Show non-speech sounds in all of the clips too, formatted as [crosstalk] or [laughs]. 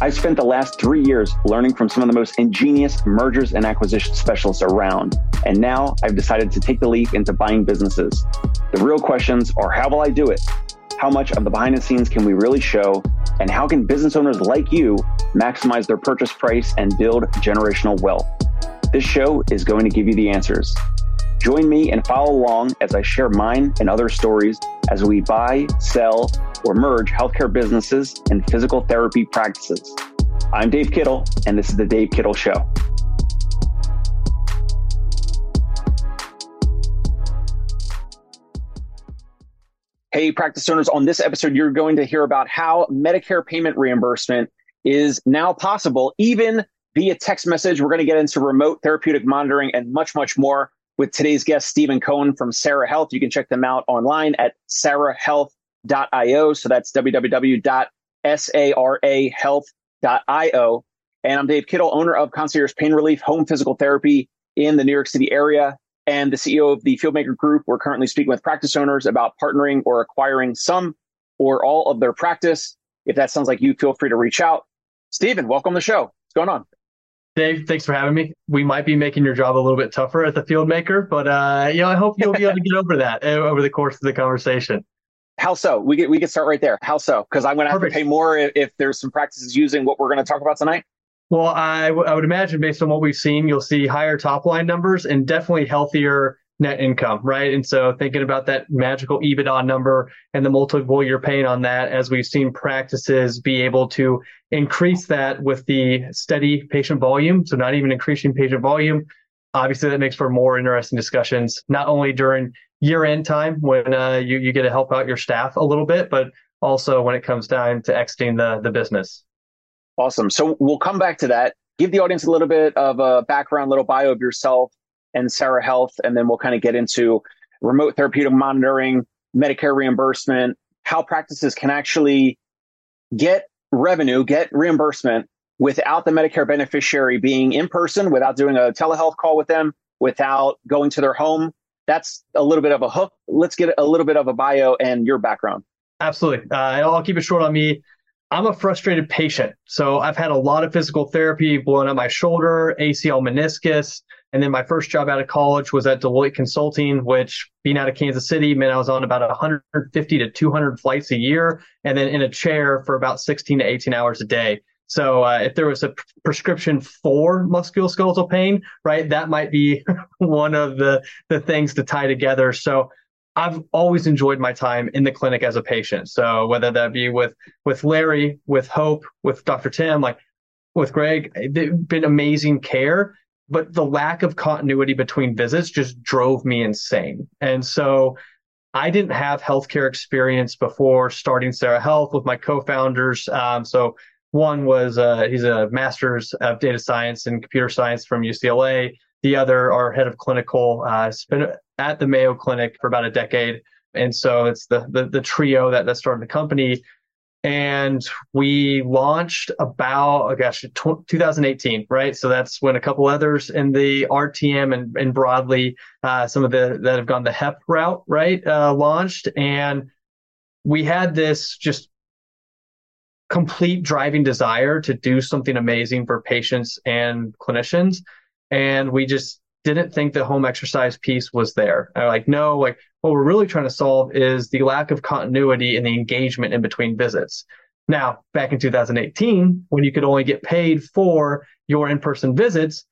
I've spent the last three years learning from some of the most ingenious mergers and acquisition specialists around. And now I've decided to take the leap into buying businesses. The real questions are how will I do it? How much of the behind the scenes can we really show? And how can business owners like you maximize their purchase price and build generational wealth? This show is going to give you the answers. Join me and follow along as I share mine and other stories as we buy, sell, or merge healthcare businesses and physical therapy practices. I'm Dave Kittle, and this is The Dave Kittle Show. Hey, practice owners, on this episode, you're going to hear about how Medicare payment reimbursement is now possible, even via text message. We're going to get into remote therapeutic monitoring and much, much more with today's guest, Steven Coen from Sarah Health. You can check them out online at sarahealth.io. So that's www.sarahealth.io. And I'm Dave Kittle, owner of Concierge Pain Relief Home Physical Therapy in the New York City area and the CEO of the Fieldmaker Group. We're currently speaking with practice owners about partnering or acquiring some or all of their practice. If that sounds like you, feel free to reach out. Steven, welcome to the show. What's going on? Dave, thanks for having me. We might be making your job a little bit tougher at the Fieldmaker, but uh, you know, I hope you'll be able to get over that uh, over the course of the conversation. How so? We get we can start right there. How so? Because I'm going to have Perfect. to pay more if, if, there's some practices using what we're going to talk about tonight. Well, I, w- I would imagine based on what we've seen, you'll see higher top line numbers and definitely healthier net income, right? And so thinking about that magical EBITDA number and the multiple you're paying on that, as we've seen practices be able to increase that with the steady patient volume. So not even increasing patient volume. Obviously, that makes for more interesting discussions, not only during year end time when uh, you, you get to help out your staff a little bit, but also when it comes time to exiting the, the business. Awesome. So we'll come back to that. Give the audience a little bit of a background, little bio of yourself, and Sarah Health, and then we'll kind of get into remote therapeutic monitoring, Medicare reimbursement, how practices can actually get revenue, get reimbursement without the Medicare beneficiary being in person, without doing a telehealth call with them, without going to their home. That's a little bit of a hook. Let's get a little bit of a bio and your background. Absolutely. Uh, I'll keep it short on me. I'm a frustrated patient. So I've had a lot of physical therapy, blowing up my shoulder, ACL meniscus, and then my first job out of college was at Deloitte Consulting, which being out of Kansas City meant I was on about 150 to 200 flights a year and then in a chair for about 16 to 18 hours a day. So uh, if there was a prescription for musculoskeletal pain, right, that might be [laughs] one of the, the things to tie together. So I've always enjoyed my time in the clinic as a patient. So whether that be with with Larry, with Hope, with Dr. Tim, like with Greg, they've been amazing care but the lack of continuity between visits just drove me insane. And so I didn't have healthcare experience before starting Sarah Health with my co-founders. Um, so one was uh, he's a master's of data science and computer science from UCLA. The other, our head of clinical, uh, has been at the Mayo Clinic for about a decade. And so it's the the, the trio that, that started the company and we launched about oh gosh 2018 right so that's when a couple others in the rtm and, and broadly uh, some of the that have gone the hep route right uh, launched and we had this just complete driving desire to do something amazing for patients and clinicians and we just didn't think the home exercise piece was there. Like, no, like what we're really trying to solve is the lack of continuity and the engagement in between visits. Now, back in 2018, when you could only get paid for your in-person visits,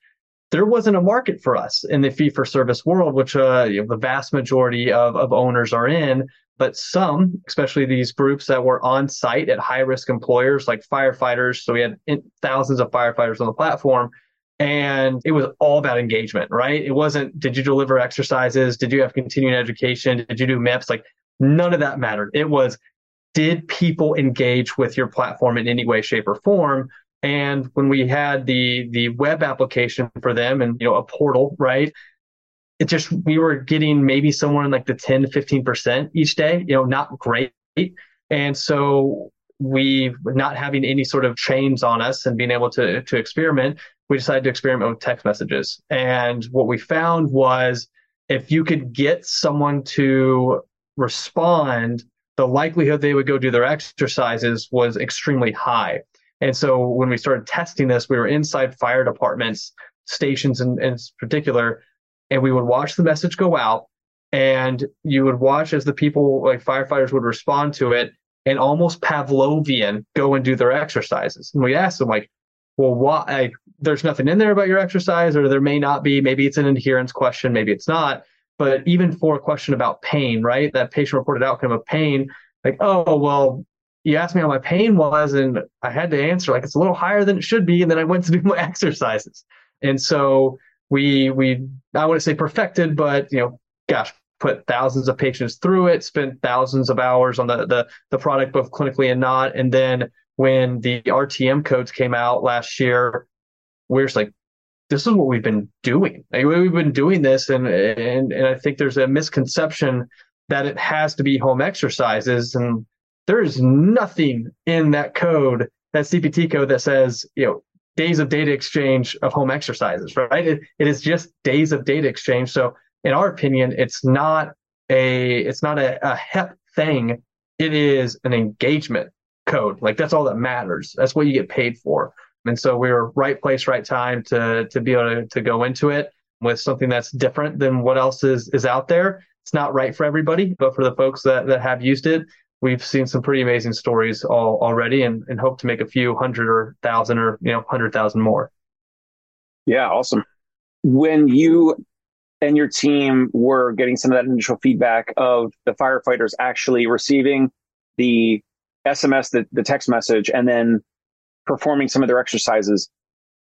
there wasn't a market for us in the fee for service world, which uh, you know, the vast majority of, of owners are in. But some, especially these groups that were on site at high risk employers like firefighters, so we had thousands of firefighters on the platform, and it was all about engagement, right? It wasn't, did you deliver exercises? Did you have continuing education? Did you do MIPS? Like none of that mattered. It was, did people engage with your platform in any way, shape, or form? And when we had the the web application for them and you know a portal, right? It just we were getting maybe somewhere in like the 10 to 15% each day, you know, not great. And so we not having any sort of chains on us and being able to to experiment, we decided to experiment with text messages. And what we found was if you could get someone to respond, the likelihood they would go do their exercises was extremely high. And so when we started testing this, we were inside fire departments, stations in, in particular, and we would watch the message go out and you would watch as the people like firefighters would respond to it and almost Pavlovian go and do their exercises. And we asked them like, well, why? Like, there's nothing in there about your exercise, or there may not be. Maybe it's an adherence question, maybe it's not. But even for a question about pain, right? That patient reported outcome of pain, like, oh, well, you asked me how my pain was, and I had to answer like it's a little higher than it should be, and then I went to do my [laughs] exercises. And so we we I wouldn't say perfected, but you know, gosh, put thousands of patients through it, spent thousands of hours on the the the product, both clinically and not. And then when the RTM codes came out last year, we're just like, this is what we've been doing. Like, we've been doing this, and and and I think there's a misconception that it has to be home exercises, and there is nothing in that code, that CPT code that says, you know, days of data exchange of home exercises, right? It, it is just days of data exchange. So in our opinion, it's not a, it's not a, a HEP thing. It is an engagement code. Like that's all that matters. That's what you get paid for. And so we were right place, right time to, to be able to, to go into it with something that's different than what else is, is out there. It's not right for everybody, but for the folks that, that have used it, we've seen some pretty amazing stories all, already and, and hope to make a few hundred or thousand or, you know, hundred thousand more. Yeah. Awesome. When you and your team were getting some of that initial feedback of the firefighters actually receiving the SMS, the, the text message, and then performing some of their exercises,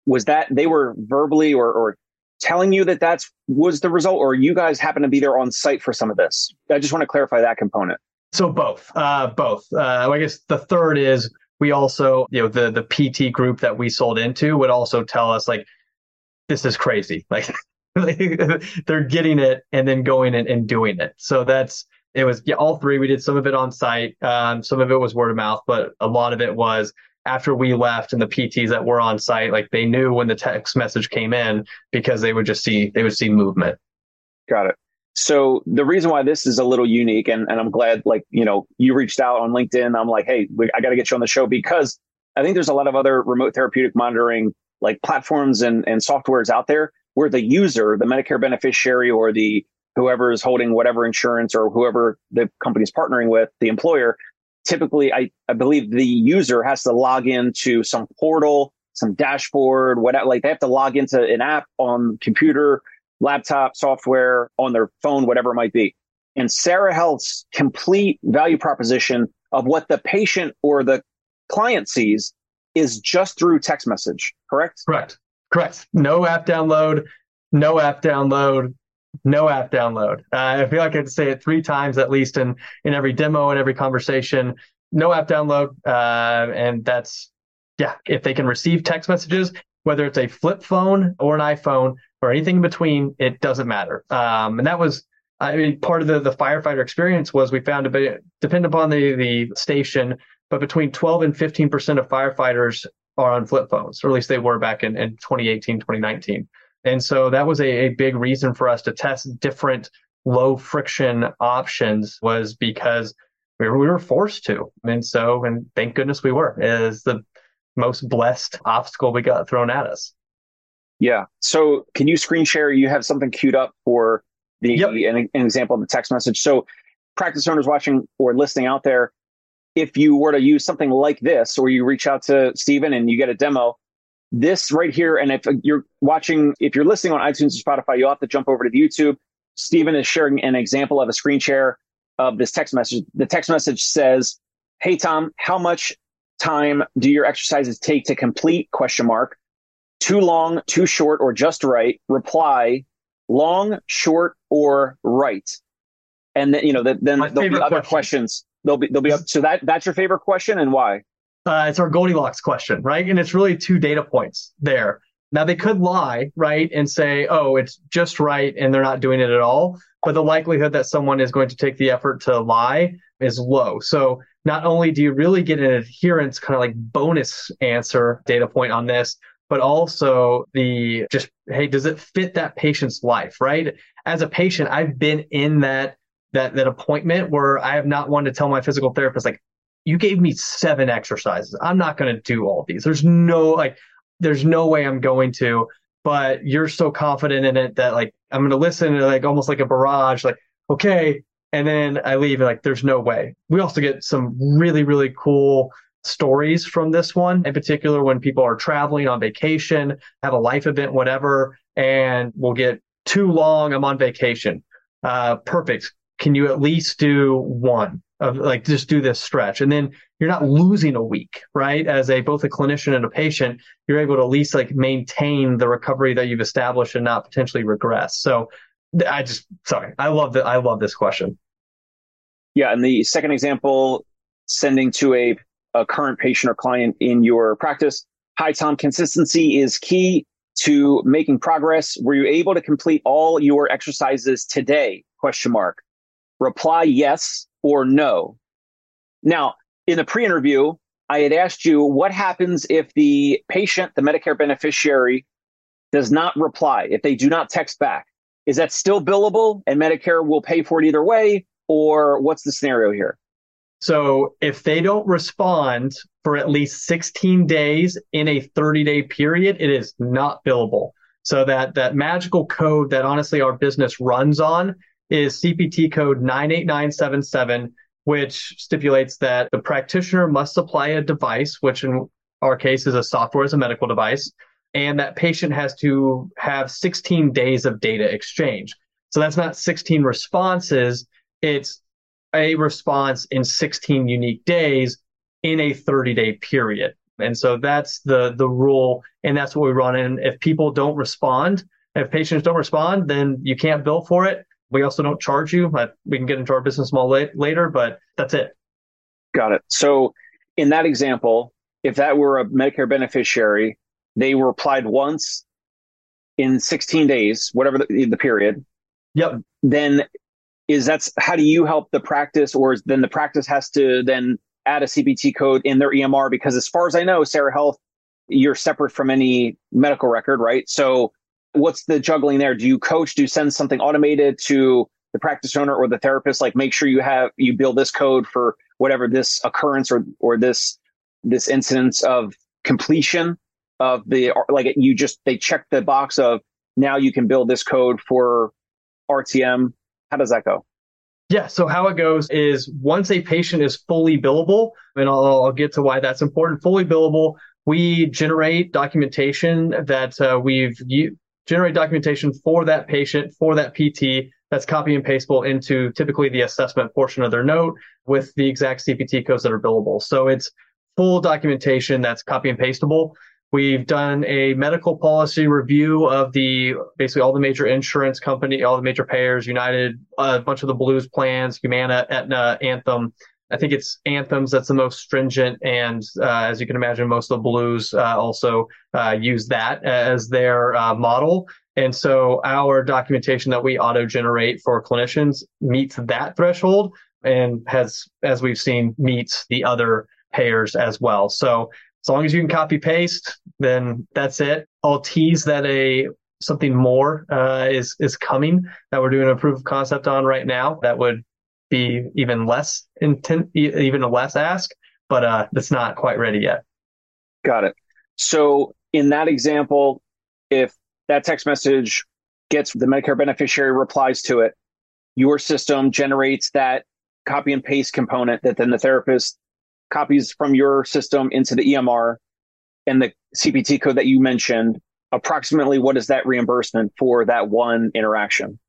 was that they were verbally or, or telling you that that's was the result, or you guys happen to be there on site for some of this? I just want to clarify that component. So both, uh, both. Uh, I guess the third is we also, you know, the the PT group that we sold into would also tell us like, this is crazy. [laughs] Like [laughs] they're getting it and then going and, and doing it. So that's it was yeah, all three. We did some of it on site. Um, some of it was word of mouth, but a lot of it was after we left and the PTs that were on site, like they knew when the text message came in because they would just see they would see movement. Got it. So the reason why this is a little unique, and, and I'm glad, like, you know, you reached out on LinkedIn. I'm like, hey, we, I got to get you on the show because I think there's a lot of other remote therapeutic monitoring like platforms and, and softwares out there where the user, the Medicare beneficiary or the whoever is holding whatever insurance or whoever the company is partnering with, the employer, typically I, I believe the user has to log into some portal, some dashboard, whatever, like they have to log into an app on computer laptop, software, on their phone, whatever it might be. And Sarah Health's complete value proposition of what the patient or the client sees is just through text message, correct? Correct. Correct. No app download, no app download, no app download. Uh, I feel like I have to say it three times at least in, in every demo and every conversation. No app download. Uh, and that's, yeah, if they can receive text messages, whether it's a flip phone or an iPhone, or anything in between, it doesn't matter. Um, and that was, I mean, part of the, the firefighter experience was we found a bit, upon the, the station, but between 12 and 15% of firefighters are on flip phones, or at least they were back in, in 2018, 2019. And so that was a, a big reason for us to test different low friction options was because we were, we were forced to. And so, and thank goodness we were, is the most blessed obstacle we got thrown at us. Yeah. So can you screen share? You have something queued up for the yep. an, an, example of the text message. So practice owners watching or listening out there, if you were to use something like this, or you reach out to Steven and you get a demo, this right here, and if you're watching, if you're listening on iTunes or Spotify, you'll have to jump over to the YouTube. Steven is sharing an example of a screen share of this text message. The text message says, Hey Tom, how much time do your exercises take to complete? Question mark too long, too short, or just right, reply long, short, or right. And then, you know, the, then My there'll be other question. questions. They'll be, they'll be, up, so that, that's your favorite question and why? Uh, it's our Goldilocks question, right? And it's really two data points there. Now they could lie, right? And say, oh, it's just right. And they're not doing it at all. But the likelihood that someone is going to take the effort to lie is low. So not only do you really get an adherence kind of like bonus answer data point on this, but also the just, hey, does it fit that patient's life, right? As a patient, I've been in that that that appointment where I have not wanted to tell my physical therapist like you gave me seven exercises. I'm not going to do all these. There's no like, there's no way I'm going to, but you're so confident in it that like, I'm going to listen to like almost like a barrage, like, okay. And then I leave and like, there's no way. We also get some really, really cool stories from this one, in particular when people are traveling on vacation, have a life event, whatever, and we'll get too long. I'm on vacation. Uh, perfect. Can you at least do one? of like just do this stretch and then you're not losing a week right as a both a clinician and a patient you're able to at least like maintain the recovery that you've established and not potentially regress so i just sorry i love that i love this question yeah and the second example sending to a, a current patient or client in your practice hi tom consistency is key to making progress were you able to complete all your exercises today question mark reply yes or no. Now, in the pre interview, I had asked you what happens if the patient, the Medicare beneficiary, does not reply, if they do not text back. Is that still billable and Medicare will pay for it either way? Or what's the scenario here? So if they don't respond for at least 16 days in a 30 day period, it is not billable. So that that magical code that honestly our business runs on is CPT code 98977, which stipulates that the practitioner must supply a device, which in our case is a software as a medical device, and that patient has to have 16 days of data exchange. So that's not 16 responses, it's a response in 16 unique days in a 30 day period. And so that's the the rule and that's what we run and if people don't respond, if patients don't respond, then you can't bill for it. We also don't charge you. But we can get into our business model later, but that's it. Got it. So in that example, if that were a Medicare beneficiary, they were applied once in 16 days, whatever the, the period. Yep. Then is that's how do you help the practice or then the practice has to then add a CPT code in their EMR? Because as far as I know, Sarah Health, you're separate from any medical record, right? So what's the juggling there? Do you coach? Do you send something automated to the practice owner or the therapist? Like make sure you have you build this code for whatever this occurrence or or this this incidence of completion of the like you just they check the box of now you can build this code for RTM. How does that go? Yeah. So how it goes is once a patient is fully billable, and I'll, I'll get to why that's important. Fully billable, we generate documentation that uh, we've generate documentation for that patient, for that PT that's copy and pastable into typically the assessment portion of their note with the exact CPT codes that are billable. So it's full documentation that's copy and pastable. We've done a medical policy review of the basically all the major insurance company, all the major payers, United, a bunch of the Blues plans, Humana, Aetna, Anthem, I think it's Anthems that's the most stringent, and uh, as you can imagine, most of the blues uh, also uh, use that as their uh, model. And so our documentation that we auto generate for clinicians meets that threshold and has, as we've seen, meets the other payers as well. So as long as you can copy paste, then that's it. I'll tease that a something more uh, is is coming that we're doing a proof of concept on right now that would be even less intent, even a less ask, but uh, that's not quite ready yet. Got it. So in that example, if that text message gets the Medicare beneficiary replies to it, your system generates that copy and paste component that then the therapist copies from your system into the EMR and the CPT code that you mentioned. Approximately, what is that reimbursement for that one interaction?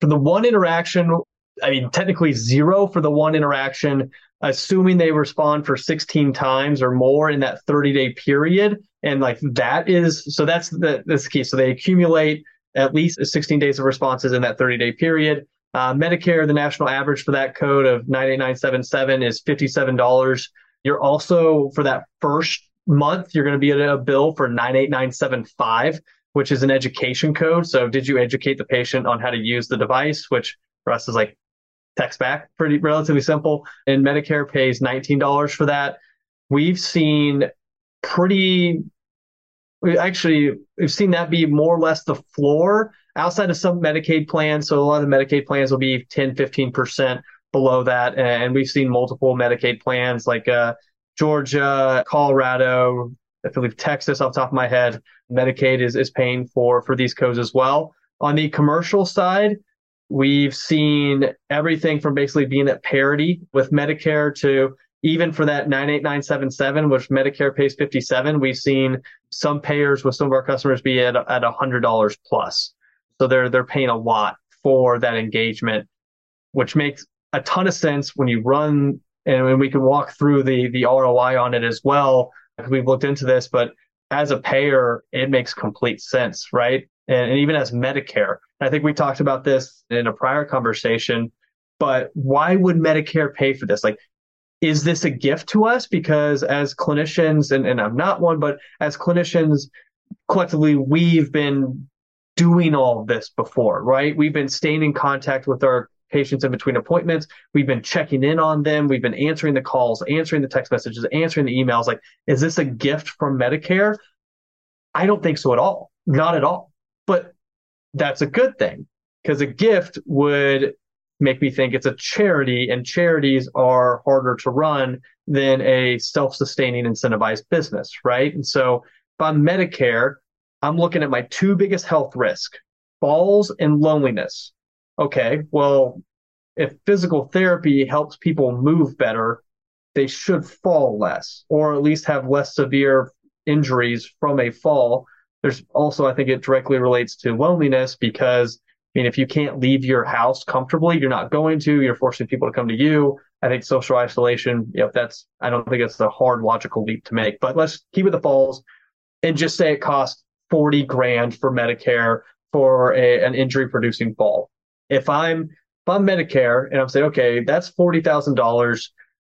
For the one interaction, I mean, technically zero for the one interaction, assuming they respond for 16 times or more in that 30 day period. And like that is, so that's the, that's the key. So they accumulate at least 16 days of responses in that 30 day period. Uh, Medicare, the national average for that code of 98977 is $57. You're also, for that first month, you're going to be at a bill for 98975, which is an education code. So did you educate the patient on how to use the device, which for us is like text back, pretty relatively simple. And Medicare pays $19 for that. We've seen pretty, we actually, we've seen that be more or less the floor outside of some Medicaid plans. So a lot of the Medicaid plans will be 10, 15%. Below that. And we've seen multiple Medicaid plans like uh, Georgia, Colorado, I believe Texas off top of my head. Medicaid is, is paying for, for these codes as well. On the commercial side, we've seen everything from basically being at parity with Medicare to even for that 98977, which Medicare pays 57, we've seen some payers with some of our customers be at, at $100 plus. So they're, they're paying a lot for that engagement, which makes a ton of sense when you run and we can walk through the, the ROI on it as well. We've looked into this, but as a payer, it makes complete sense, right? And, and even as Medicare, I think we talked about this in a prior conversation, but why would Medicare pay for this? Like is this a gift to us? Because as clinicians, and, and I'm not one, but as clinicians, collectively, we've been doing all this before, right? We've been staying in contact with our patients in between appointments. We've been checking in on them. We've been answering the calls, answering the text messages, answering the emails. Like, is this a gift from Medicare? I don't think so at all. Not at all. But that's a good thing because a gift would make me think it's a charity and charities are harder to run than a self-sustaining incentivized business, right? And so if I'm Medicare, I'm looking at my two biggest health risk, falls and loneliness. Okay, well, if physical therapy helps people move better, they should fall less or at least have less severe injuries from a fall. There's also, I think it directly relates to loneliness because I mean, if you can't leave your house comfortably, you're not going to, you're forcing people to come to you. I think social isolation, you know, that's, I don't think it's a hard logical leap to make, but let's keep it the falls and just say it costs 40 grand for Medicare for a, an injury producing fall. If I'm, if I'm Medicare and I'm saying, okay, that's $40,000.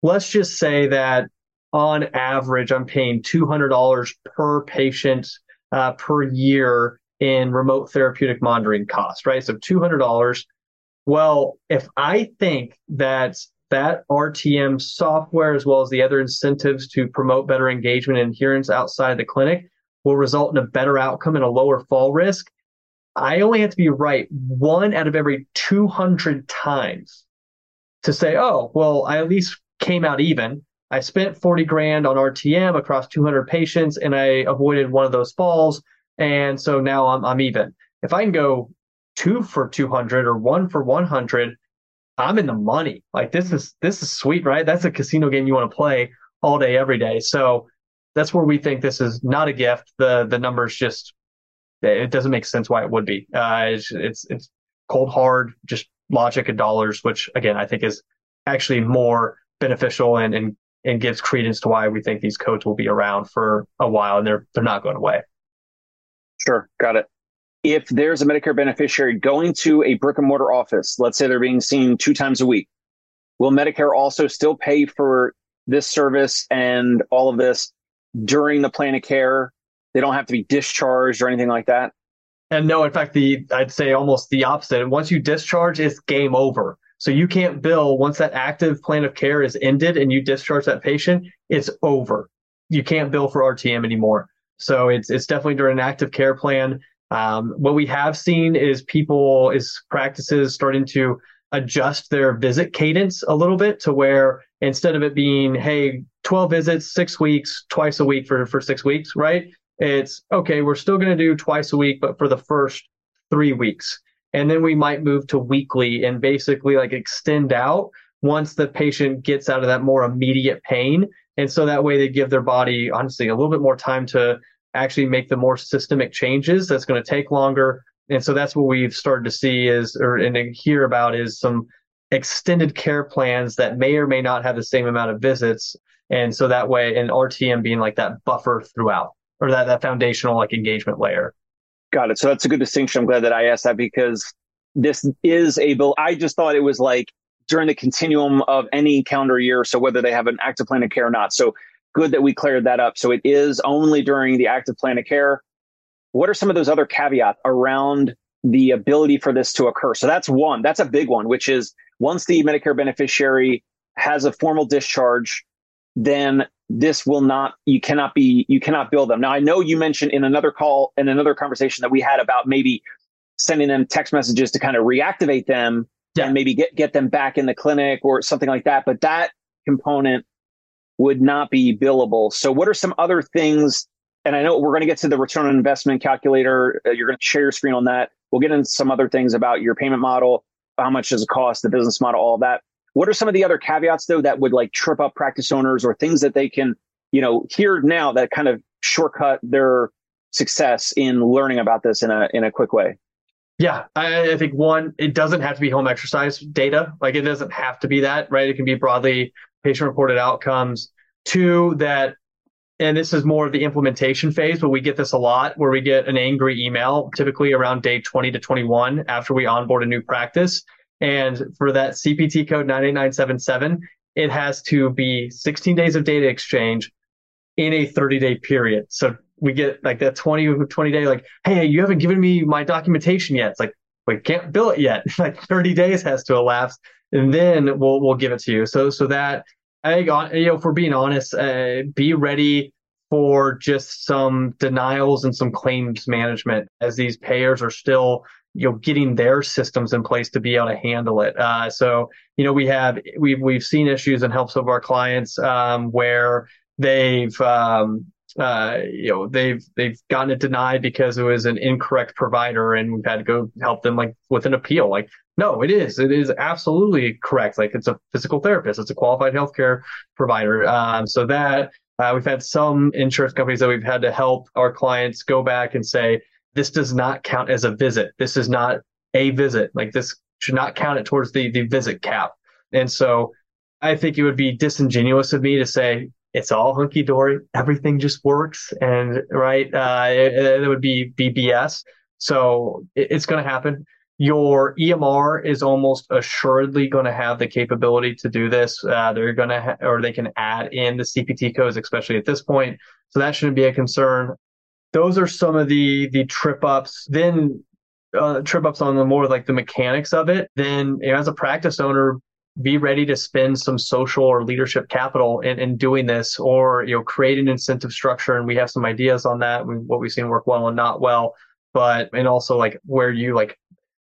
Let's just say that on average, I'm paying $200 per patient uh, per year in remote therapeutic monitoring cost, right? So $200. Well, if I think that that RTM software, as well as the other incentives to promote better engagement and adherence outside the clinic, will result in a better outcome and a lower fall risk, I only have to be right one out of every 200 times to say, oh, well, I at least came out even. I spent 40 grand on RTM across 200 patients and I avoided one of those falls. And so now I'm, I'm even. If I can go two for 200 or one for 100, I'm in the money. Like this is, this is sweet, right? That's a casino game you want to play all day, every day. So that's where we think this is not a gift. The, the numbers just, it doesn't make sense why it would be. Uh, it's, it's, it's cold hard, just logic and dollars, which again, I think is actually more beneficial and, and, and gives credence to why we think these codes will be around for a while and they're, they're not going away. Sure, got it. If there's a Medicare beneficiary going to a brick and mortar office, let's say they're being seen two times a week, will Medicare also still pay for this service and all of this during the plan of care? They don't have to be discharged or anything like that. And no, in fact, the I'd say almost the opposite. Once you discharge, it's game over. So you can't bill once that active plan of care is ended and you discharge that patient, it's over. You can't bill for RTM anymore. So it's it's definitely during an active care plan. Um, what we have seen is people is practices starting to adjust their visit cadence a little bit to where instead of it being hey 12 visits six weeks twice a week for for six weeks right it's okay we're still going to do twice a week but for the first three weeks and then we might move to weekly and basically like extend out once the patient gets out of that more immediate pain and so that way they give their body, honestly, a little bit more time to actually make the more systemic changes. That's going to take longer. And so that's what we've started to see is, or and hear about is some extended care plans that may or may not have the same amount of visits. And so that way, an RTM being like that buffer throughout or that, that foundational like engagement layer. Got it. So that's a good distinction. I'm glad that I asked that because this is a bill. I just thought it was like during the continuum of any calendar year. So whether they have an active plan of care or not. So good that we cleared that up. So it is only during the active plan of care. What are some of those other caveats around the ability for this to occur? So that's one, that's a big one, which is once the Medicare beneficiary has a formal discharge, then this will not, you cannot be, you cannot bill them. Now, I know you mentioned in another call, in another conversation that we had about maybe sending them text messages to kind of reactivate them yeah. and maybe get, get them back in the clinic or something like that. But that component would not be billable. So what are some other things? And I know we're going to get to the return on investment calculator. Uh, you're going to share your screen on that. We'll get into some other things about your payment model, how much does it cost, the business model, all that. What are some of the other caveats though that would like trip up practice owners or things that they can, you know, hear now that kind of shortcut their success in learning about this in a in a quick way? Yeah, I, I, think one, it doesn't have to be home exercise data. Like it doesn't have to be that, right? It can be broadly patient reported outcomes. Two, that, and this is more of the implementation phase, but we get this a lot where we get an angry email, typically around day 20 to 21 after we onboard a new practice. And for that CPT code 98977, it has to be 16 days of data exchange in a 30 day period. So we get like that 20, 20 day, like, hey, you haven't given me my documentation yet. It's like, we can't bill it yet. [laughs] like 30 days has to elapse and then we'll, we'll give it to you. So, so that I think, you know, for being honest, uh, be ready for just some denials and some claims management as these payers are still, you know, getting their systems in place to be able to handle it. Uh, so, you know, we have, we've, we've seen issues and help some of our clients, um, where they've, um, uh, you know, they've they've gotten it denied because it was an incorrect provider, and we've had to go help them like with an appeal. Like, no, it is, it is absolutely correct. Like, it's a physical therapist, it's a qualified healthcare provider. Um, so that uh, we've had some insurance companies that we've had to help our clients go back and say this does not count as a visit. This is not a visit. Like, this should not count it towards the the visit cap. And so I think it would be disingenuous of me to say it's all hunky dory. Everything just works. And right, uh, it, it, would be BBS. So it, it's going to happen. Your EMR is almost assuredly going to have the capability to do this. Uh, they're going to, ha- or they can add in the CPT codes, especially at this point. So that shouldn't be a concern. Those are some of the the trip ups. Then uh, trip ups on the more like the mechanics of it. Then you know, as a practice owner, be ready to spend some social or leadership capital in, in doing this or you know create an incentive structure and we have some ideas on that what we've seen work well and not well but and also like where you like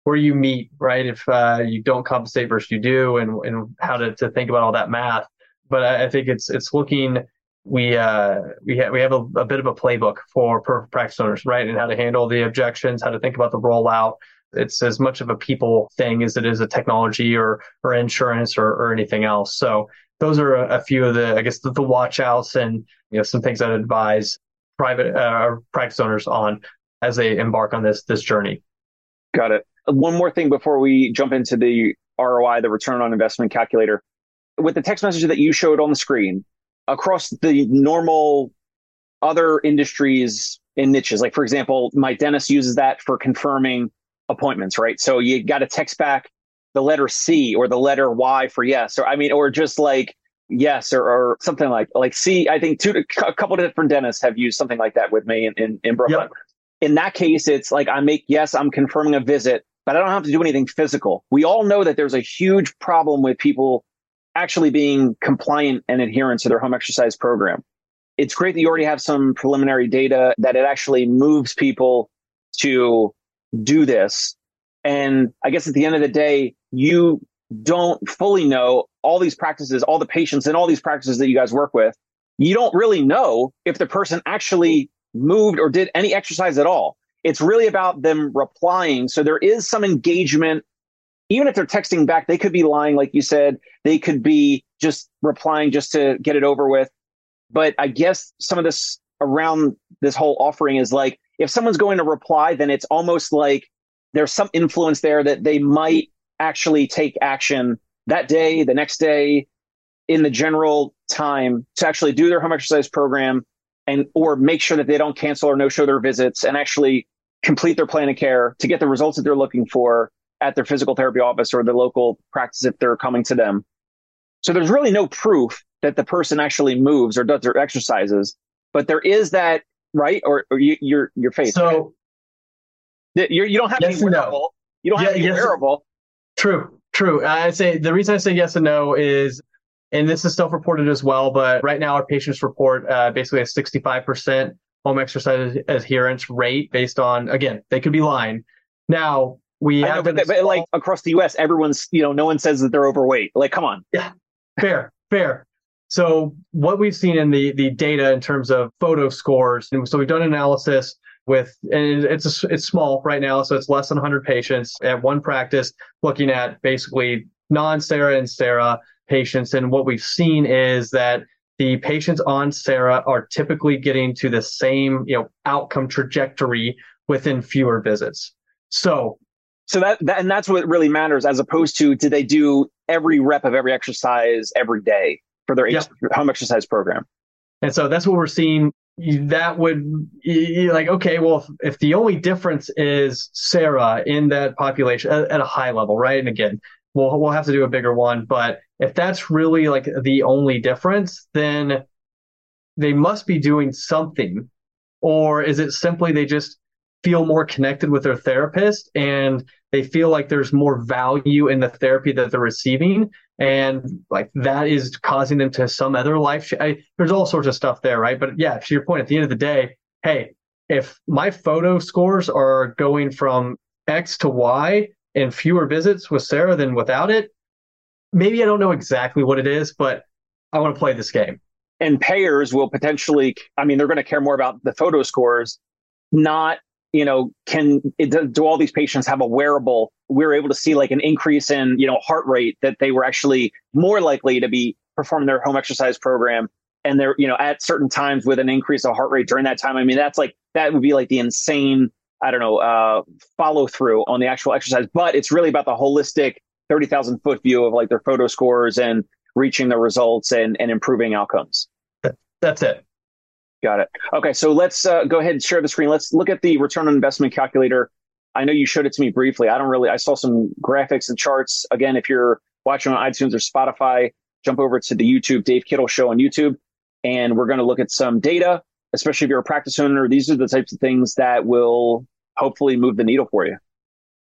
where you meet right if uh, you don't compensate versus you do and and how to, to think about all that math but I, I think it's it's looking we uh we have we have a, a bit of a playbook for practice owners right and how to handle the objections how to think about the rollout it's as much of a people thing as it is a technology or or insurance or, or anything else. So those are a, a few of the I guess the, the watch outs and you know some things I'd advise private uh, practice owners on as they embark on this this journey. Got it. One more thing before we jump into the ROI, the return on investment calculator. With the text message that you showed on the screen, across the normal other industries and niches, like for example, my dentist uses that for confirming appointments, right? So you got to text back the letter C or the letter Y for yes, or I mean, or just like yes, or, or something like like C. I think two, a couple of different dentists have used something like that with me in in, in Brooklyn. Yep. In that case, it's like I make yes, I'm confirming a visit, but I don't have to do anything physical. We all know that there's a huge problem with people actually being compliant and adherent to their home exercise program. It's great that you already have some preliminary data that it actually moves people to do this. And I guess at the end of the day, you don't fully know all these practices, all the patients and all these practices that you guys work with. You don't really know if the person actually moved or did any exercise at all. It's really about them replying. So there is some engagement. Even if they're texting back, they could be lying, like you said. They could be just replying just to get it over with. But I guess some of this around this whole offering is like if someone's going to reply, then it's almost like there's some influence there that they might actually take action that day, the next day, in the general time to actually do their home exercise program and or make sure that they don't cancel or no show their visits and actually complete their plan of care to get the results that they're looking for at their physical therapy office or the local practice if they're coming to them. So there's really no proof that the person actually moves or does their exercises, but there is that right? Or, or you, your your face. So you're, you don't have yes to be wearable. No. You don't have yeah, to be yes, wearable. True, true. I say the reason I say yes and no is, and this is self-reported as well. But right now, our patients report uh, basically a 65% home exercise adherence rate based on again they could be lying. Now We know, have but, but like across the U.S., everyone's you know no one says that they're overweight. Like, come on. Yeah, fair, fair. So what we've seen in the the data in terms of FOTO scores, and so we've done analysis with, and it's a, it's small right now, so it's less than 100 patients at one practice, looking at basically non-Sarah and Sarah patients, and what we've seen is that the patients on Sarah are typically getting to the same you know outcome trajectory within fewer visits. So So that, that and that's what really matters, as opposed to did they do every rep of every exercise every day for their Yeah. home exercise program? And so that's what we're seeing. That would like, okay, well, if, if the only difference is Sarah in that population at, at a high level, right? And again, we'll we'll have to do a bigger one, but if that's really like the only difference, then they must be doing something, or is it simply they just feel more connected with their therapist and they feel like there's more value in the therapy that they're receiving and like that is causing them to some other life. I, there's all sorts of stuff there, right? But yeah, to your point, at the end of the day, hey, if my FOTO scores are going from X to Y in fewer visits with Sarah than without it, maybe I don't know exactly what it is, but I want to play this game. and payers will potentially i mean they're going to care more about the FOTO scores not you know can do, all these patients have a wearable we're able to see like an increase in you know heart rate that they were actually more likely to be performing their home exercise program and they're you know at certain times with an increase of heart rate during that time i mean that's like that would be like the insane i don't know uh follow through on the actual exercise but it's really about the holistic 30,000 foot view of like their FOTO scores and reaching the results and, and improving outcomes. That's it. Got it. Okay, so let's uh, go ahead and share the screen. Let's look at the return on investment calculator. I know you showed it to me briefly. I don't really, I saw some graphics and charts. Again, if you're watching on iTunes or Spotify, jump over to the YouTube Dave Kittle Show on YouTube, and we're going to look at some data, especially if you're a practice owner. These are the types of things that will hopefully move the needle for you.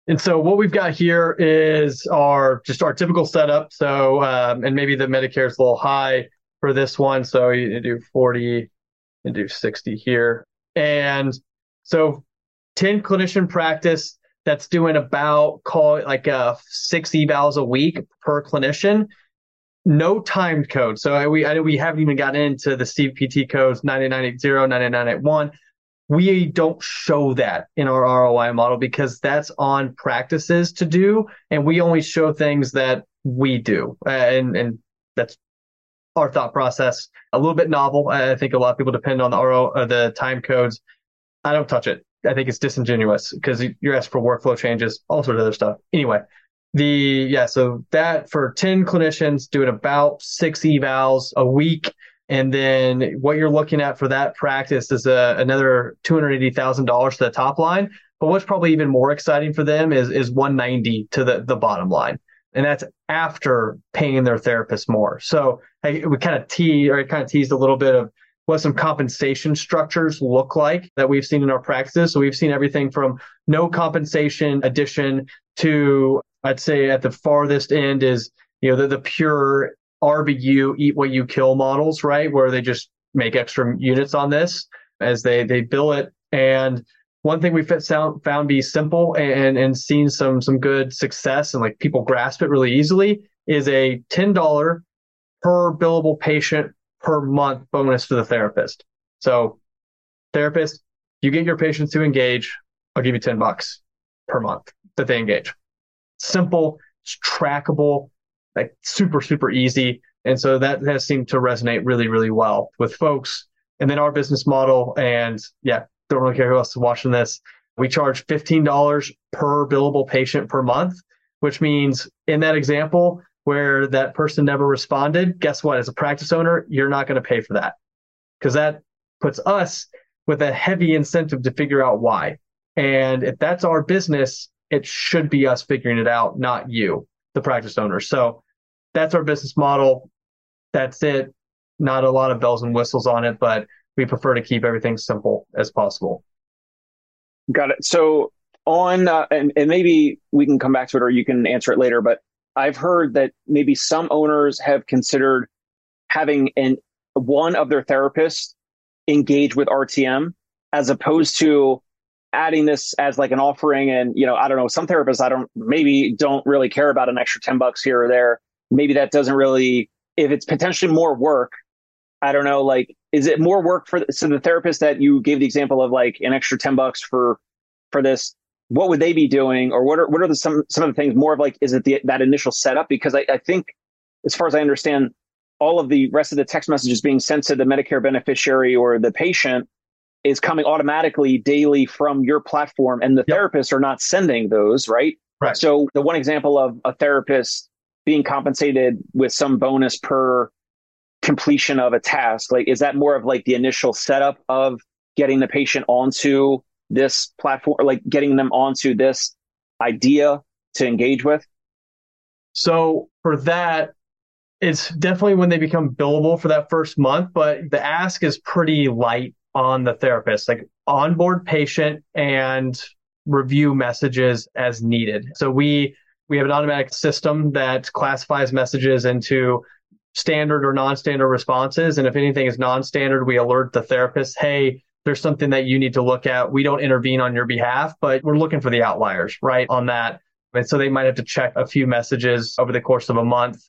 And so what we've got here is our just our typical setup. So um, and maybe the Medicare is a little high for this one. So you do 40 and do 60 here. And so 10 clinician practice that's doing about call like uh, six evals a week per clinician. No timed code. So I, we I, we haven't even gotten into the CPT codes 9980, 9981 we don't show that in our ROI model because that's on practices to do, and we only show things that we do, uh, and and that's our thought process. A little bit novel. I think a lot of people depend on the RO uh, the time codes. I don't touch it. I think it's disingenuous because you're asked for workflow changes, all sorts of other stuff. Anyway, the yeah, so that for ten clinicians doing about six evals a week and then what you're looking at for that practice is a, another $280,000 to the top line. But what's probably even more exciting for them is, is 190 to the, the bottom line. And that's after paying their therapist more. So I, we kind of tease or I kind of teased a little bit of what some compensation structures look like that we've seen in our practices. So we've seen everything from no compensation addition to I'd say at the farthest end is, you know, the, the pure RVU eat what you kill models, right? Where they just make extra units on this as they they bill it. And one thing we found be simple and and seen some some good success and like people grasp it really easily is a ten dollar per billable patient per month bonus to the therapist. So therapist, you get your patients to engage, I'll give you ten bucks per month that they engage. Simple, it's trackable, like super, super easy. And so that has seemed to resonate really, really well with folks. And then our business model, and yeah, don't really care who else is watching this. We charge $15 per billable patient per month, which means in that example where that person never responded, guess what? As a practice owner, you're not going to pay for that because that puts us with a heavy incentive to figure out why. And if that's our business, it should be us figuring it out, not you, the practice owner. So that's our business model. That's it. Not a lot of bells and whistles on it, but we prefer to keep everything simple as possible. Got it. So on, uh, and, and maybe we can come back to it or you can answer it later, but I've heard that maybe some owners have considered having an one of their therapists engage with RTM as opposed to adding this as like an offering and you know i don't know some therapists i don't maybe don't really care about an extra 10 bucks here or there maybe that doesn't really if it's potentially more work i don't know like is it more work for so the therapist that you gave the example of like an extra 10 bucks for for this what would they be doing? Or what are what are the some some of the things more of like is it the that initial setup? Because I, I think as far as i understand all of the rest of the text messages being sent to the medicare beneficiary or the patient is coming automatically daily from your platform and the yep. therapists are not sending those right? Right. So the one example of a therapist being compensated with some bonus per completion of a task? Like is that more of like the initial setup of getting the patient onto this platform like getting them onto this idea to engage with? So for that it's definitely when they become billable for that first month but the ask is pretty light on the therapist. Like onboard patient and review messages as needed. So we we have an automatic system that classifies messages into standard or non-standard responses. And if anything is non-standard we alert the therapist hey there's something that you need to look at. We don't intervene on your behalf but we're looking for the outliers right on that. And so they might have to check a few messages over the course of a month.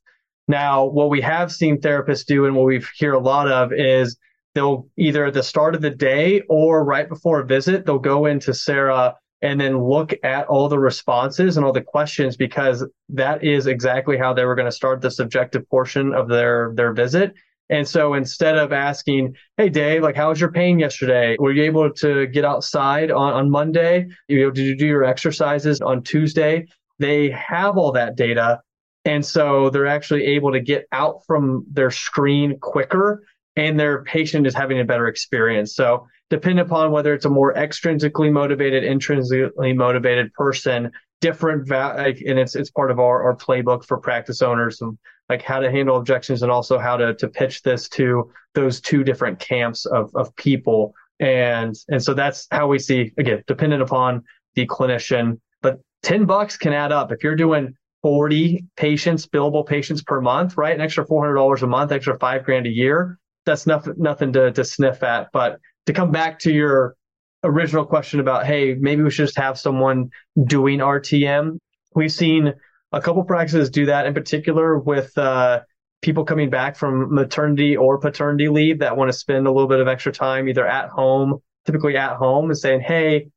Now what we have seen therapists do and what we hear a lot of is they'll either at the start of the day or right before a visit they'll go into sarah and then look at all the responses and all the questions because that is exactly how they were going to start the subjective portion of their their visit. And so instead of asking, Hey Dave, like how was your pain yesterday? Were you able to get outside on, on Monday? You know, did you do your exercises on Tuesday? They have all that data. And so they're actually able to get out from their screen quicker and their patient is having a better experience. So depending upon whether it's a more extrinsically motivated, intrinsically motivated person, different va- like, and it's it's part of our, our playbook for practice owners and like how to handle objections and also how to to pitch this to those two different camps of of people. And and so that's how we see again, dependent upon the clinician. But 10 bucks can add up. If you're doing 40 patients, billable patients per month, right? An extra $400 a month, extra five grand a year. That's nothing, nothing to, to sniff at. But to come back to your original question about, hey, maybe we should just have someone doing RTM. We've seen a couple practices do that in particular with uh, people coming back from maternity or paternity leave that want to spend a little bit of extra time either at home, typically at home, and saying, hey,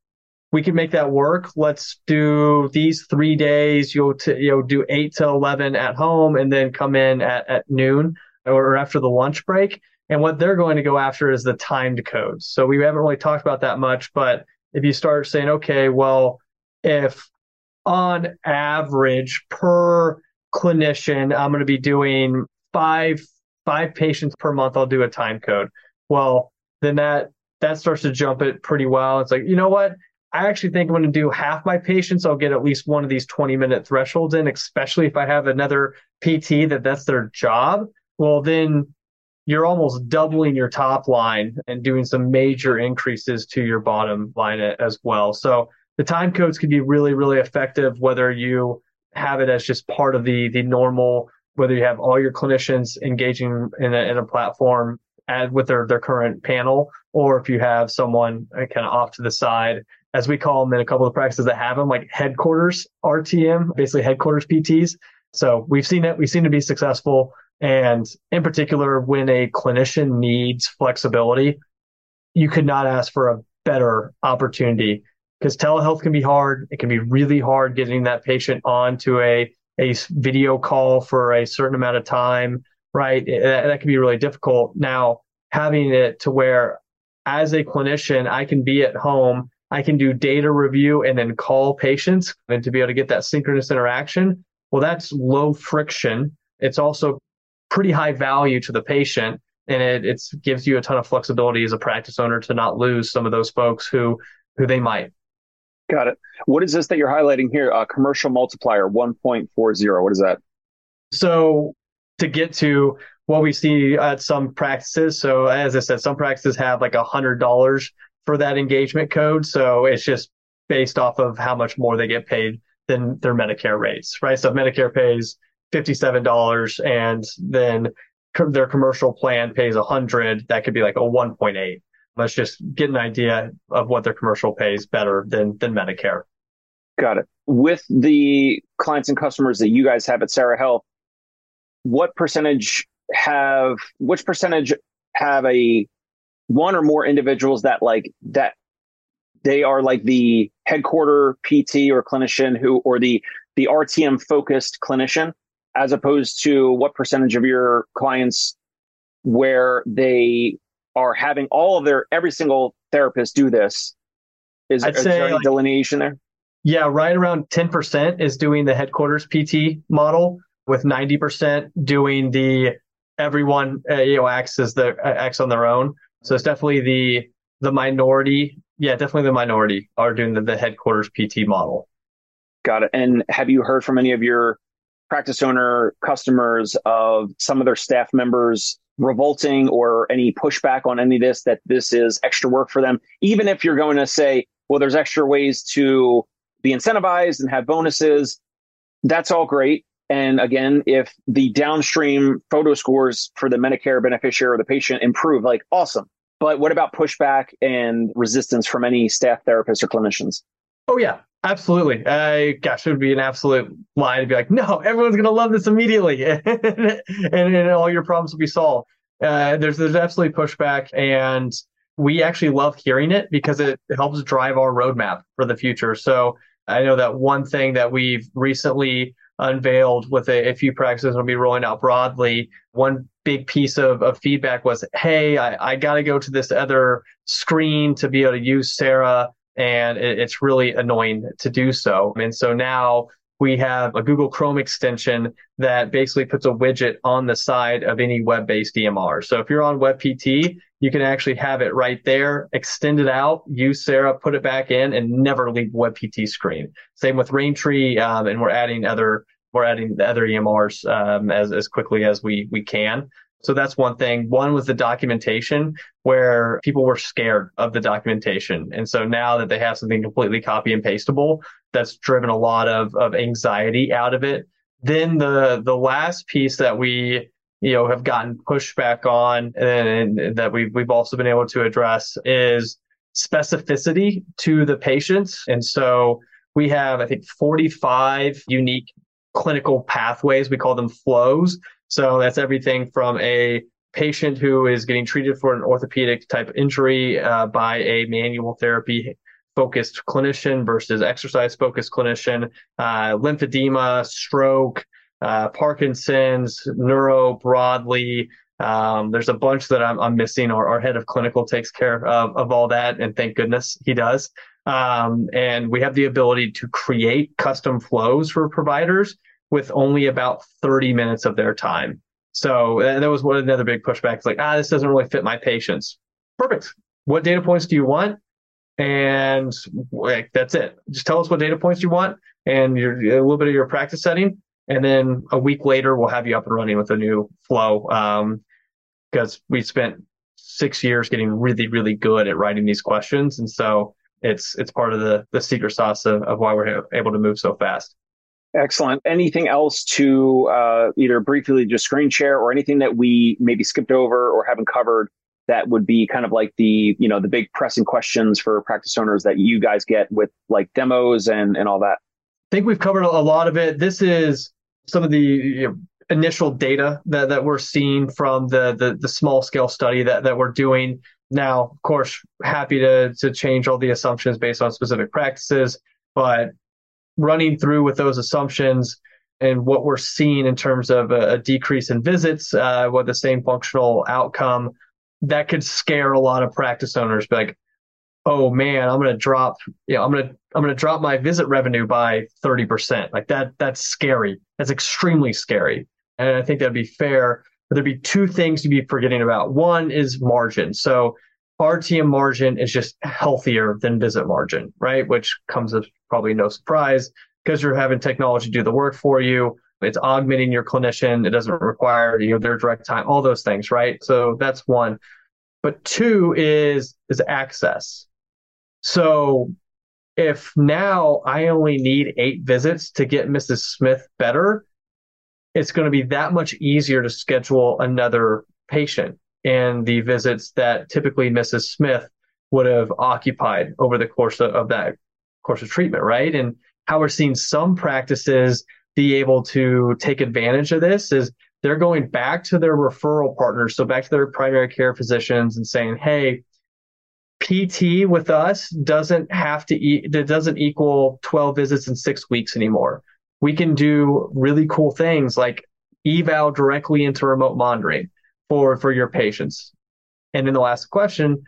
we can make that work. Let's do these three days. You'll t- you know do eight to eleven at home, and then come in at, at noon or after the lunch break. And what they're going to go after is the timed codes. So we haven't really talked about that much, but if you start saying, okay, well, if on average per clinician, I'm going to be doing five five patients per month, I'll do a time code. Well, then that that starts to jump it pretty well. It's like, you know what? I actually think I'm going to do half my patients. I'll get at least one of these 20 minute thresholds in, especially if I have another PT that that's their job. Well, then you're almost doubling your top line and doing some major increases to your bottom line as well. So the time codes can be really, really effective, whether you have it as just part of the, the normal, whether you have all your clinicians engaging in a, in a platform and with their, their current panel, or if you have someone uh, kind of off to the side, as we call them in a couple of practices that have them, like headquarters RTM, basically headquarters PTs. So we've seen it. We've seen it be successful. And in particular, when a clinician needs flexibility, you could not ask for a better opportunity because telehealth can be hard. It can be really hard getting that patient onto a, a video call for a certain amount of time, right? That, that can be really difficult. Now, having it to where as a clinician, I can be at home, I can do data review and then call patients and to be able to get that synchronous interaction. Well, that's low friction. It's also pretty high value to the patient and it it's, gives you a ton of flexibility as a practice owner to not lose some of those folks who who they might. Got it. What is this that you're highlighting here? A commercial multiplier 1.40. What is that? So to get to what we see at some practices. So as I said, some practices have like a hundred dollars for that engagement code. So it's just based off of how much more they get paid than their Medicare rates, right? So if Medicare pays $57 and then their commercial plan pays 100 that could be like a 1.8 Let's just get an idea of what their commercial pays better than than Medicare. Got it. With the clients and customers that you guys have at Sarah Health, what percentage have which percentage have a one or more individuals that like that they are like the headquarter PT or clinician who or the the RTM focused clinician as opposed to what percentage of your clients where they are having all of their every single therapist do this is, I'd is say, there any like- delineation there Yeah, right around 10% is doing the headquarters PT model, with 90% doing the everyone uh, you know acts as the uh, acts on their own. So it's definitely the the minority. Yeah, definitely the minority are doing the, the headquarters PT model. Got it. And have you heard from any of your practice owner customers of some of their staff members revolting or any pushback on any of this that this is extra work for them? Even if you're going to say, well, there's extra ways to be incentivized and have bonuses, that's all great. And again, if the downstream FOTO scores for the Medicare beneficiary or the patient improve, like awesome. But what about pushback and resistance from any staff therapists or clinicians? Oh yeah, absolutely. Uh, gosh, it would be an absolute lie to be like, [laughs] no, everyone's gonna love this immediately, [laughs] and, and, all your problems will be solved. Uh, there's there's absolutely pushback, and we actually love hearing it because it helps drive our roadmap for the future. So I know that one thing that we've recently unveiled with a, a few practices will be rolling out broadly. One big piece of, of feedback was, hey, I, I got to go to this other screen to be able to use Sarah and it, it's really annoying to do so. And so now we have a Google Chrome extension that basically puts a widget on the side of any web-based EMR. So if you're on WebPT, you can actually have it right there, extend it out, use Sarah, put it back in, and never leave WebPT screen. Same with Raintree, um, and we're adding other we're adding the other EMRs um, as as quickly as we we can. So that's one thing. One was the documentation where people were scared of the documentation. And so now that they have something completely copy and pastable, that's driven a lot of, of anxiety out of it. Then the, the last piece that we, you know, have gotten pushback on and, and that we've, we've also been able to address is specificity to the patients. And so we have, I think, 45 unique clinical pathways. We call them flows so that's everything from a patient who is getting treated for an orthopedic type injury uh, by a manual therapy focused clinician versus exercise focused clinician, uh, lymphedema, stroke, uh, Parkinson's, neuro broadly. Um, there's a bunch that I'm, I'm missing. Our, our, head of clinical takes care of, of all that, and thank goodness he does. Um, and we have the ability to create custom flows for providers with only about 30 minutes of their time. So that was one another big pushback. It's like, ah, this doesn't really fit my patients. Perfect. What data points do you want? And like, that's it. Just tell us what data points you want and your, a little bit of your practice setting. And then a week later, we'll have you up and running with a new flow. Um, because we spent six years getting really, really good at writing these questions. And so it's, it's part of the, the secret sauce of, of why we're able to move so fast. Excellent. Anything else to uh, either briefly just screen share or anything that we maybe skipped over or haven't covered that would be kind of like the you know the big pressing questions for practice owners that you guys get with like demos and and all that. I think we've covered a lot of it. This is some of the you know, initial data that, that we're seeing from the, the the small scale study that that we're doing. Now, of course, happy to to change all the assumptions based on specific practices, but running through with those assumptions and what we're seeing in terms of a, a decrease in visits uh, with the same functional outcome, that could scare a lot of practice owners. Like, oh man, I'm gonna drop, you know, I'm gonna I'm gonna drop my visit revenue by 30%. Like that, that's scary. That's extremely scary. And I think that'd be fair. But there'd be two things to be forgetting about. One is margin. So RTM margin is just healthier than visit margin, right? Which comes as probably no surprise because you're having technology do the work for you. It's augmenting your clinician. It doesn't require you know their direct time, all those things, right? So that's one. But two is is access. So if now I only need eight visits to get Mrs. Smith better, it's going to be that much easier to schedule another patient and the visits that typically Mrs. Smith would have occupied over the course of, of that course of treatment, right? And how we're seeing some practices be able to take advantage of this is they're going back to their referral partners, so back to their primary care physicians and saying, "Hey, PT with us doesn't have to eat, it doesn't equal 12 visits in six weeks anymore. We can do really cool things like eval directly into remote monitoring for, for your patients. And then the question,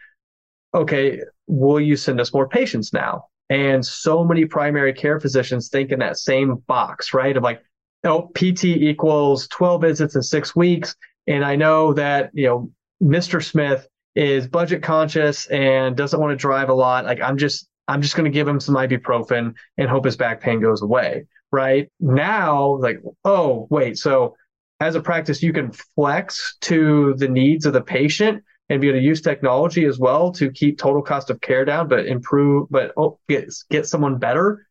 okay, will you send us more patients now? And so many primary care physicians think in that same box, right? Of like, oh, PT equals 12 visits in six weeks. And I know that, you know, Mr. Smith is budget conscious and doesn't want to drive a lot. Like I'm just, I'm just going to give him some ibuprofen and hope his back pain goes away. Right now, like, oh, wait. So as a practice, you can flex to the needs of the patient and be able to use technology as well to keep total cost of care down, but improve, but oh, get, get someone better.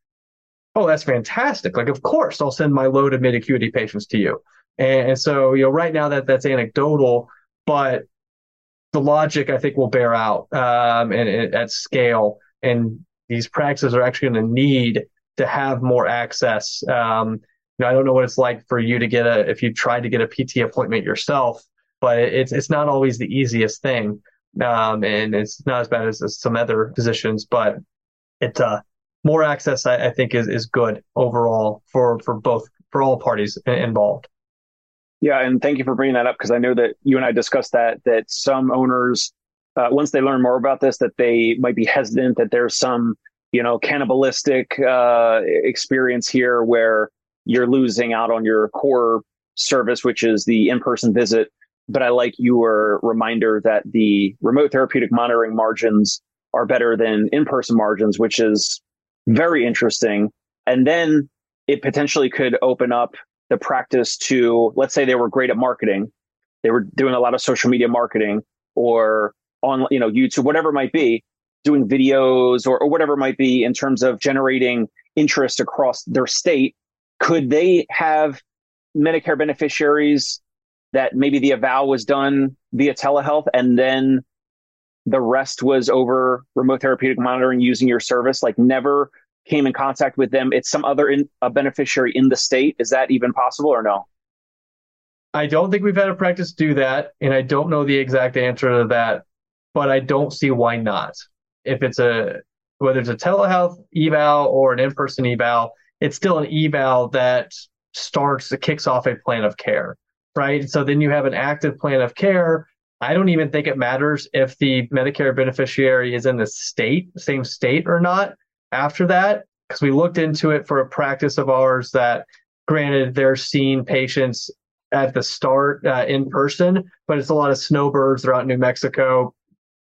Oh, that's fantastic. Like, of course, I'll send my low to mid acuity patients to you. And, and so, you know, right now that that's anecdotal, but the logic I think will bear out um, and, and at scale. And these practices are actually going to need to have more access. Um, you know, I don't know what it's like for you to get a if you tried to get a PT appointment yourself but it's it's not always the easiest thing, um, and it's not as bad as, as some other positions. But it uh, more access, I, I, think, is is good overall for for both for all parties involved. Yeah, and thank you for bringing that up because I know that you and I discussed that that some owners, uh, once they learn more about this, that they might be hesitant that there's some you know cannibalistic uh, experience here where you're losing out on your core service, which is the in-person visit but I like your reminder that the remote therapeutic monitoring margins are better than in-person margins, which is very interesting. And then it potentially could open up the practice to, let's say they were great at marketing. They were doing a lot of social media marketing or on, you know, YouTube, whatever it might be, doing videos or, or whatever it might be in terms of generating interest across their state. Could they have Medicare beneficiaries that maybe the eval was done via telehealth and then the rest was over remote therapeutic monitoring using your service, like never came in contact with them. It's some other in, a beneficiary in the state. Is that even possible or no? I don't think we've had a practice do that, and I don't know the exact answer to that, but I don't see why not. If it's a whether it's a telehealth eval or an in-person eval, it's still an eval that starts, it kicks off a plan of care right? So then you have an active plan of care. I don't even think it matters if the Medicare beneficiary is in the state, same state or not after that, because we looked into it for a practice of ours that granted they're seeing patients at the start uh, in person, but it's a lot of snowbirds. They're out in New Mexico.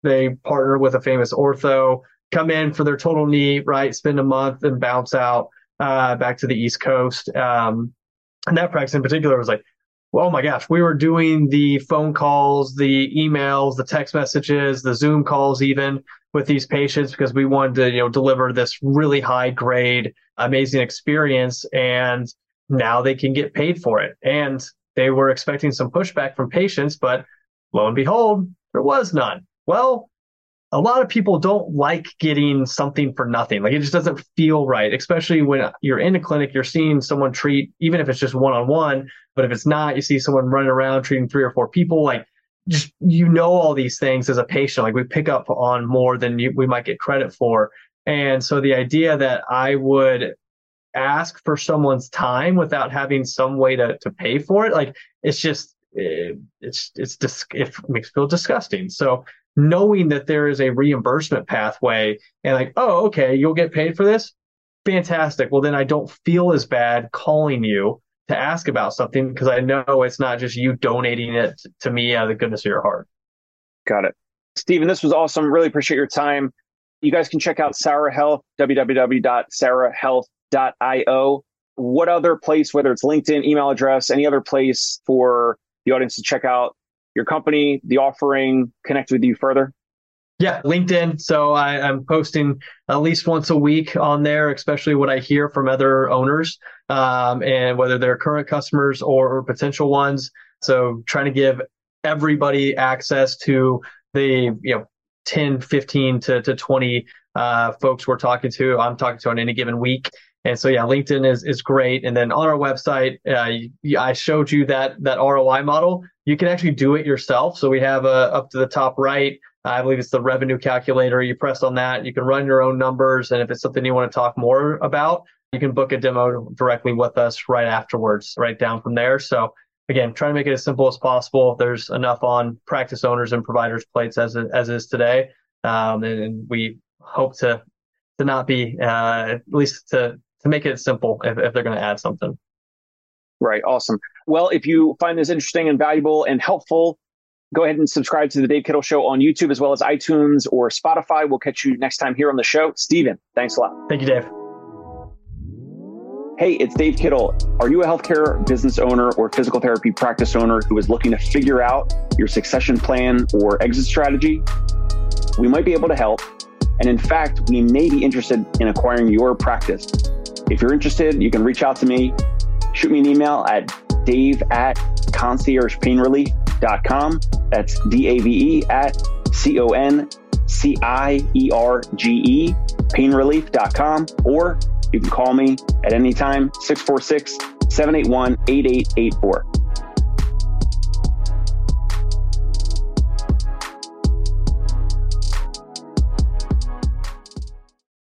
They partner with a famous ortho, come in for their total knee, right? Spend a month and bounce out uh, back to the East Coast. Um, and that practice in particular was like, oh my gosh, we were doing the phone calls, the emails, the text messages, the Zoom calls, even with these patients because we wanted to, you know, deliver this really high grade, amazing experience. And now they can get paid for it. And they were expecting some pushback from patients, but lo and behold, there was none. Well, a lot of people don't like getting something for nothing. Like it just doesn't feel right, especially when you're in a clinic, you're seeing someone treat, even if it's just one on one. But if it's not, you see someone running around treating three or four people, like just, you know, all these things as a patient, like we pick up on more than you, we might get credit for. And so the idea that I would ask for someone's time without having some way to, to pay for it, like it's just, it, it's, it's, dis- it makes me feel disgusting. So knowing that there is a reimbursement pathway and like, oh, okay, you'll get paid for this. Fantastic. Well, then I don't feel as bad calling you to ask about something because I know it's not just you donating it to me out of the goodness of your heart. Got it. Steven, this was awesome. Really appreciate your time. You guys can check out Sarah Health, www.sarahealth.io. What other place, whether it's LinkedIn, email address, any other place for the audience to check out your company, the offering, connect with you further? Yeah, LinkedIn. So I, am posting at least once a week on there, especially what I hear from other owners, um, and whether they're current customers or, or potential ones. So trying to give everybody access to the you know 10 15 to, to 20 uh, folks we're talking to i'm talking to on any given week and so yeah linkedin is, is great. And then on our website uh, i showed you that that roi model. You can actually do it yourself. So we have a up to the top right i believe it's the revenue calculator. You press on that. You can run your own numbers. And if it's something you want to talk more about you can book a demo directly with us right afterwards right down from there. So again, trying to make it as simple as possible. There's enough on practice owners and providers plates as as is today, um, and, and, we hope to to not be uh, at least to to make it simple if, if they're going to add something. Right. Awesome. Well, if you find this interesting and valuable and helpful, go ahead and subscribe to the Dave Kittle Show on YouTube as well as iTunes or Spotify. We'll catch you next time here on the show. Steven, thanks a lot. Thank you, Dave. Hey, it's Dave Kittle. Are you a healthcare business owner or physical therapy practice owner who is looking to figure out your succession plan or exit strategy? We might be able to help. And in fact, we may be interested in acquiring your practice. If you're interested, you can reach out to me. Shoot me an email at dave at conciergepainrelief.com. That's D A V E at C O N C I E R G E painrelief.com or you can call me at any time, 646 781 8884.